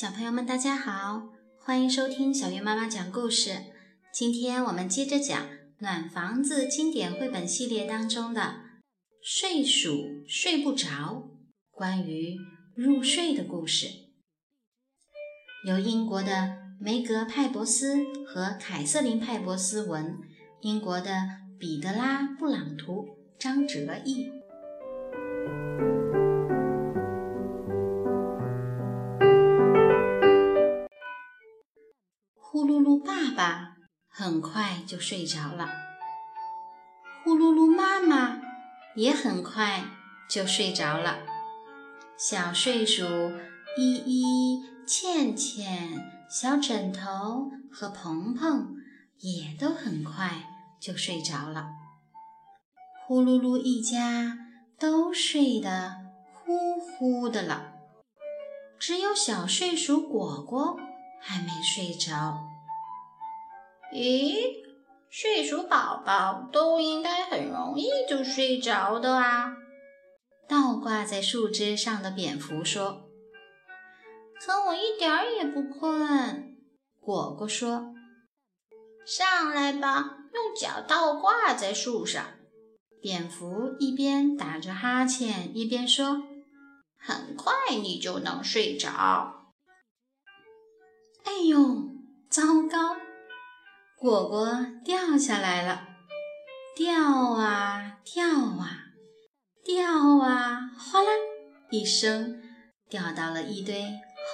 小朋友们，大家好，欢迎收听小月妈妈讲故事。今天我们接着讲《暖房子》经典绘本系列当中的《睡鼠睡不着》，关于入睡的故事，由英国的梅格派博斯和凯瑟琳派博斯文，英国的彼得拉布朗图，张哲译。呼噜噜爸爸很快就睡着了，呼噜噜妈妈也很快就睡着了，小睡鼠依依、倩倩、小枕头和鹏鹏也都很快就睡着了。呼噜噜一家都睡得呼呼的了，只有小睡鼠果果。还没睡着？咦，睡鼠宝宝都应该很容易就睡着的啊！倒挂在树枝上的蝙蝠说：“可我一点儿也不困。”果果说：“上来吧，用脚倒挂在树上。”蝙蝠一边打着哈欠，一边说：“很快你就能睡着。”哎呦，糟糕！果果掉下来了，掉啊掉啊掉啊，哗啦一声，掉到了一堆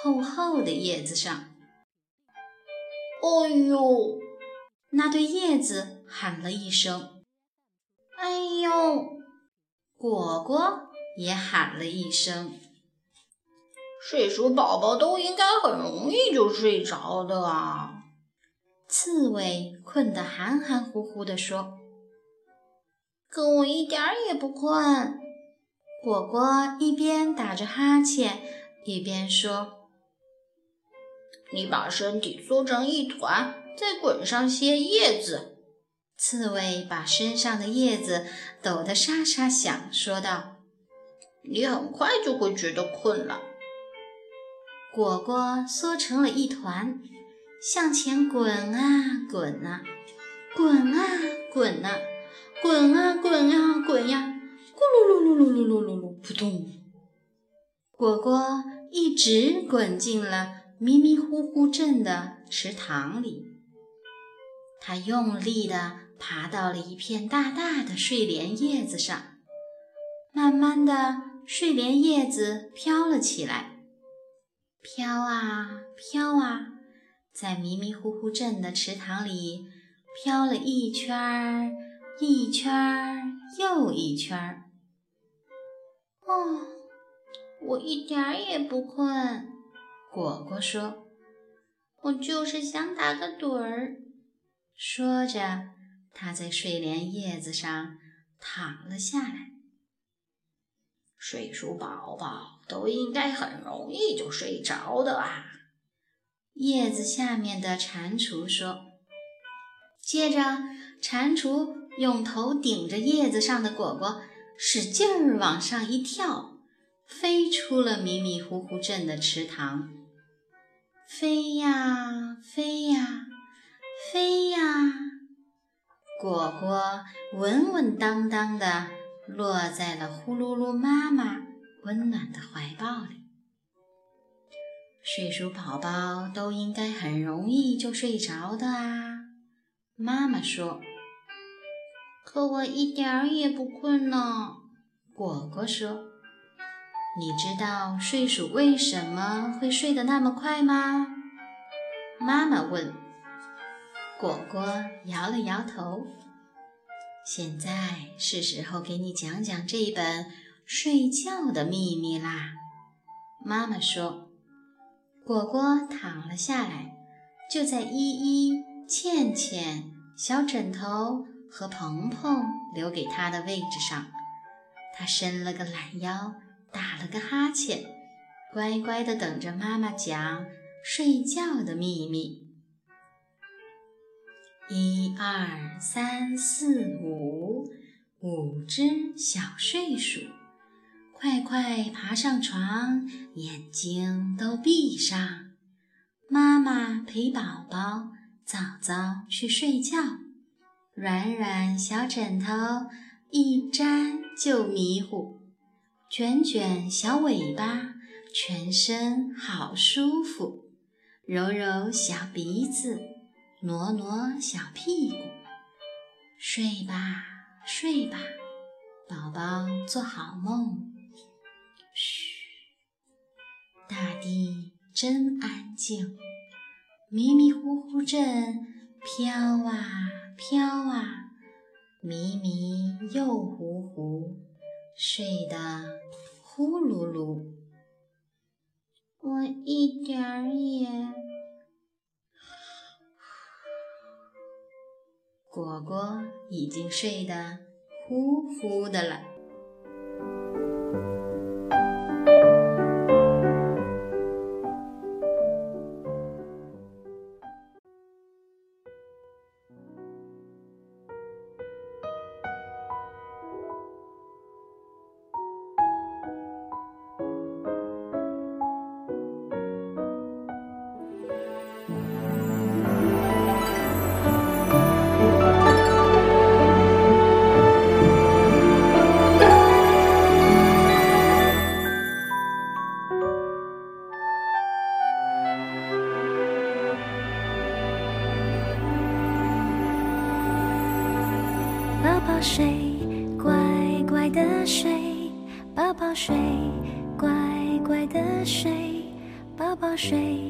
厚厚的叶子上。哎呦！那对叶子喊了一声。哎呦！果果也喊了一声。睡鼠宝宝都应该很容易就睡着的啊！刺猬困得含含糊糊地说：“可我一点儿也不困。”果果一边打着哈欠，一边说：“你把身体缩成一团，再滚上些叶子。”刺猬把身上的叶子抖得沙沙响，说道：“你很快就会觉得困了。”果果缩成了一团，向前滚啊滚啊，滚啊滚啊，滚啊滚啊滚呀，咕噜噜噜噜噜噜噜噜，扑通！果果一直滚进了迷迷糊糊镇的池塘里。它用力地爬到了一片大大的睡莲叶子上，慢慢的，睡莲叶子飘了起来。飘啊飘啊，在迷迷糊糊镇的池塘里飘了一圈儿，一圈儿又一圈儿。哦，我一点儿也不困。果果说：“我就是想打个盹儿。”说着，他在睡莲叶子上躺了下来。睡鼠宝宝都应该很容易就睡着的啊！叶子下面的蟾蜍说。接着，蟾蜍用头顶着叶子上的果果，使劲儿往上一跳，飞出了迷迷糊糊镇的池塘。飞呀飞呀飞呀，果果稳稳当当的。落在了呼噜噜妈妈温暖的怀抱里。睡鼠宝宝都应该很容易就睡着的啊，妈妈说。可我一点儿也不困呢，果果说。你知道睡鼠为什么会睡得那么快吗？妈妈问。果果摇了摇头。现在是时候给你讲讲这一本睡觉的秘密啦。妈妈说：“果果躺了下来，就在依依、倩倩、小枕头和鹏鹏留给他的位置上。他伸了个懒腰，打了个哈欠，乖乖地等着妈妈讲睡觉的秘密。”一二三四五，五只小睡鼠，快快爬上床，眼睛都闭上。妈妈陪宝宝早早去睡觉，软软小枕头一沾就迷糊，卷卷小尾巴，全身好舒服，揉揉小鼻子，挪挪小屁股，睡吧睡吧，宝宝做好梦。嘘，大地真安静，迷迷糊糊阵飘啊飘啊，迷迷又糊糊，睡得呼噜噜。我一点儿也……果果已经睡得呼呼的了。宝睡，乖乖的睡，宝宝睡，乖乖的睡，宝宝睡，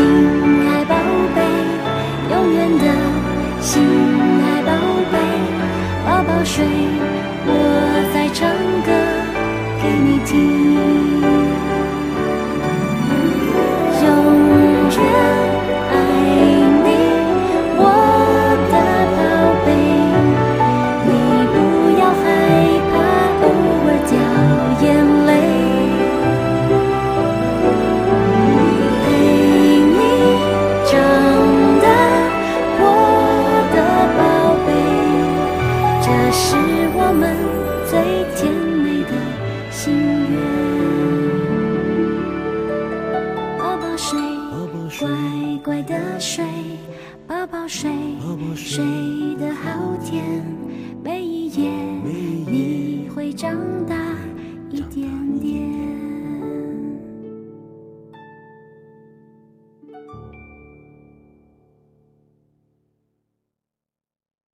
我睡，睡得好甜，每一夜你会长大一点点。